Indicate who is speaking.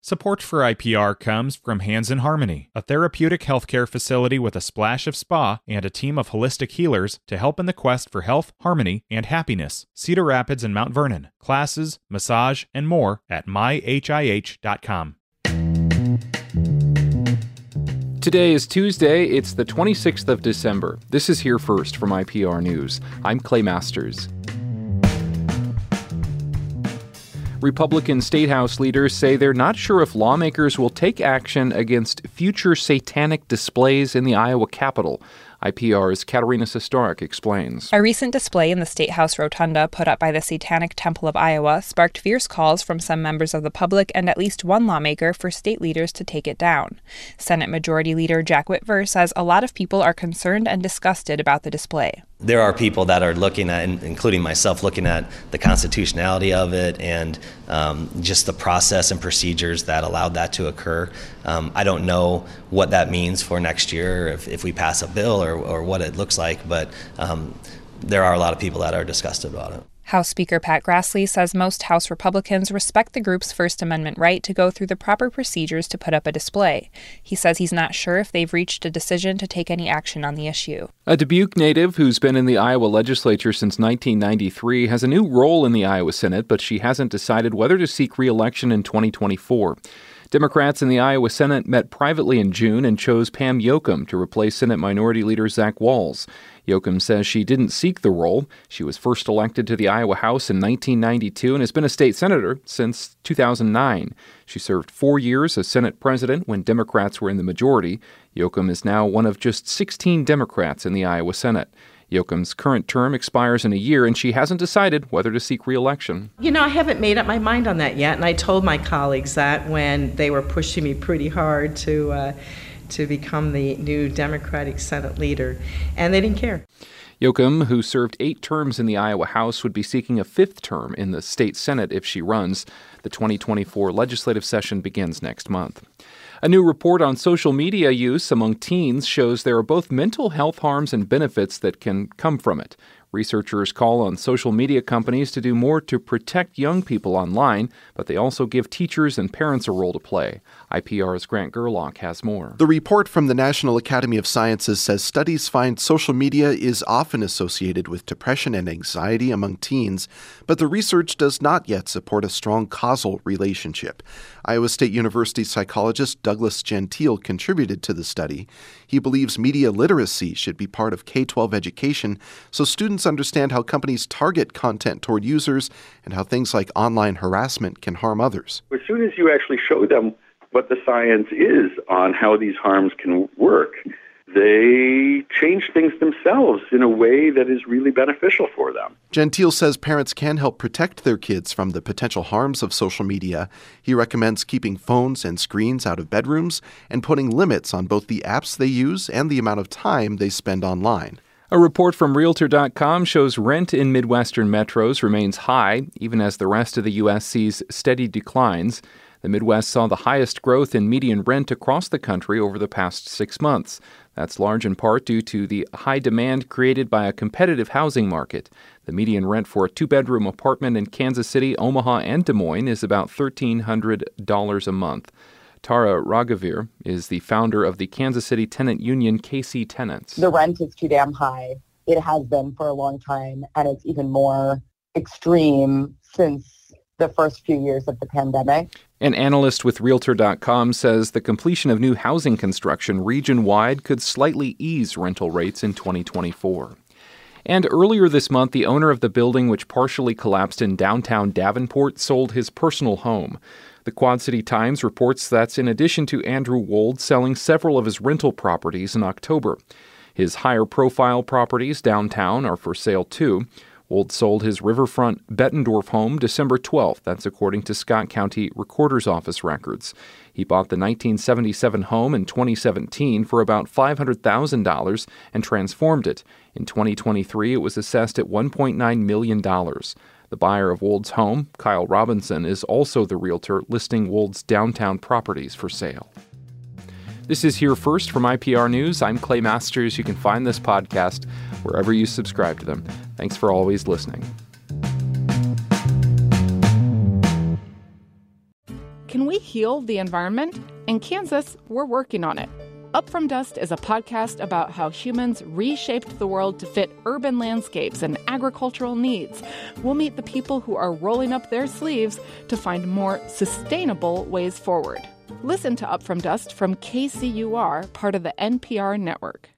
Speaker 1: Support for IPR comes from Hands in Harmony, a therapeutic healthcare facility with a splash of spa and a team of holistic healers to help in the quest for health, harmony, and happiness. Cedar Rapids and Mount Vernon. Classes, massage, and more at myhih.com.
Speaker 2: Today is Tuesday. It's the 26th of December. This is Here First from IPR News. I'm Clay Masters. Republican state house leaders say they're not sure if lawmakers will take action against future satanic displays in the Iowa Capitol. IPR's Katarina Sostaric explains.
Speaker 3: A recent display in the State House rotunda put up by the Satanic Temple of Iowa sparked fierce calls from some members of the public and at least one lawmaker for state leaders to take it down. Senate Majority Leader Jack Whitver says a lot of people are concerned and disgusted about the display
Speaker 4: there are people that are looking at, including myself, looking at the constitutionality of it and um, just the process and procedures that allowed that to occur. Um, I don't know what that means for next year, if, if we pass a bill or, or what it looks like, but um, there are a lot of people that are disgusted about it.
Speaker 3: House Speaker Pat Grassley says most House Republicans respect the group's First Amendment right to go through the proper procedures to put up a display. He says he's not sure if they've reached a decision to take any action on the issue.
Speaker 2: A Dubuque native who's been in the Iowa legislature since 1993 has a new role in the Iowa Senate, but she hasn't decided whether to seek re election in 2024. Democrats in the Iowa Senate met privately in June and chose Pam Jochum to replace Senate Minority Leader Zach Wahls. Jochum says she didn't seek the role. She was first elected to the Iowa House in 1992 and has been a state senator since 2009. She served four years as Senate president when Democrats were in the majority. Jochum is now one of just 16 Democrats in the Iowa Senate. Jochum's current term expires in a year, and she hasn't decided whether to seek reelection.
Speaker 5: You know, I haven't made up my mind on that yet, and I told my colleagues that when they were pushing me pretty hard to. Uh, to become the new Democratic Senate leader, and they didn't care.
Speaker 2: Jochum, who served eight terms in the Iowa House, would be seeking a fifth term in the state Senate if she runs. The 2024 legislative session begins next month. A new report on social media use among teens shows there are both mental health harms and benefits that can come from it. Researchers call on social media companies to do more to protect young people online, but they also give teachers and parents a role to play. IPR's Grant Gerlock has more.
Speaker 6: The report from the National Academy of Sciences says studies find social media is often associated with depression and anxiety among teens, but the research does not yet support a strong causal relationship. Iowa State University psychologist Douglas Gentile contributed to the study. He believes media literacy should be part of K 12 education so students students understand how companies target content toward users and how things like online harassment can harm others.
Speaker 7: As soon as you actually show them what the science is on how these harms can work, they change things themselves in a way that is really beneficial for them.
Speaker 6: Gentile says parents can help protect their kids from the potential harms of social media. He recommends keeping phones and screens out of bedrooms and putting limits on both the apps they use and the amount of time they spend online.
Speaker 2: A report from Realtor.com shows rent in Midwestern metros remains high, even as the rest of the U.S. sees steady declines. The Midwest saw the highest growth in median rent across the country over the past six months. That's large in part due to the high demand created by a competitive housing market. The median rent for a two bedroom apartment in Kansas City, Omaha, and Des Moines is about $1,300 a month. Tara Raghuveer is the founder of the Kansas City tenant union KC Tenants.
Speaker 8: The rent is too damn high. It has been for a long time, and it's even more extreme since the first few years of the pandemic.
Speaker 2: An analyst with Realtor.com says the completion of new housing construction region wide could slightly ease rental rates in 2024. And earlier this month, the owner of the building which partially collapsed in downtown Davenport sold his personal home. The Quad City Times reports that's in addition to Andrew Wold selling several of his rental properties in October. His higher profile properties downtown are for sale too. Wold sold his riverfront Bettendorf home December 12th. That's according to Scott County Recorder's Office records. He bought the 1977 home in 2017 for about $500,000 and transformed it. In 2023, it was assessed at $1.9 million. The buyer of Wold's home, Kyle Robinson, is also the realtor listing Wold's downtown properties for sale. This is Here First from IPR News. I'm Clay Masters. You can find this podcast wherever you subscribe to them. Thanks for always listening.
Speaker 9: Can we heal the environment? In Kansas, we're working on it. Up From Dust is a podcast about how humans reshaped the world to fit urban landscapes and agricultural needs. We'll meet the people who are rolling up their sleeves to find more sustainable ways forward. Listen to Up From Dust from KCUR, part of the NPR network.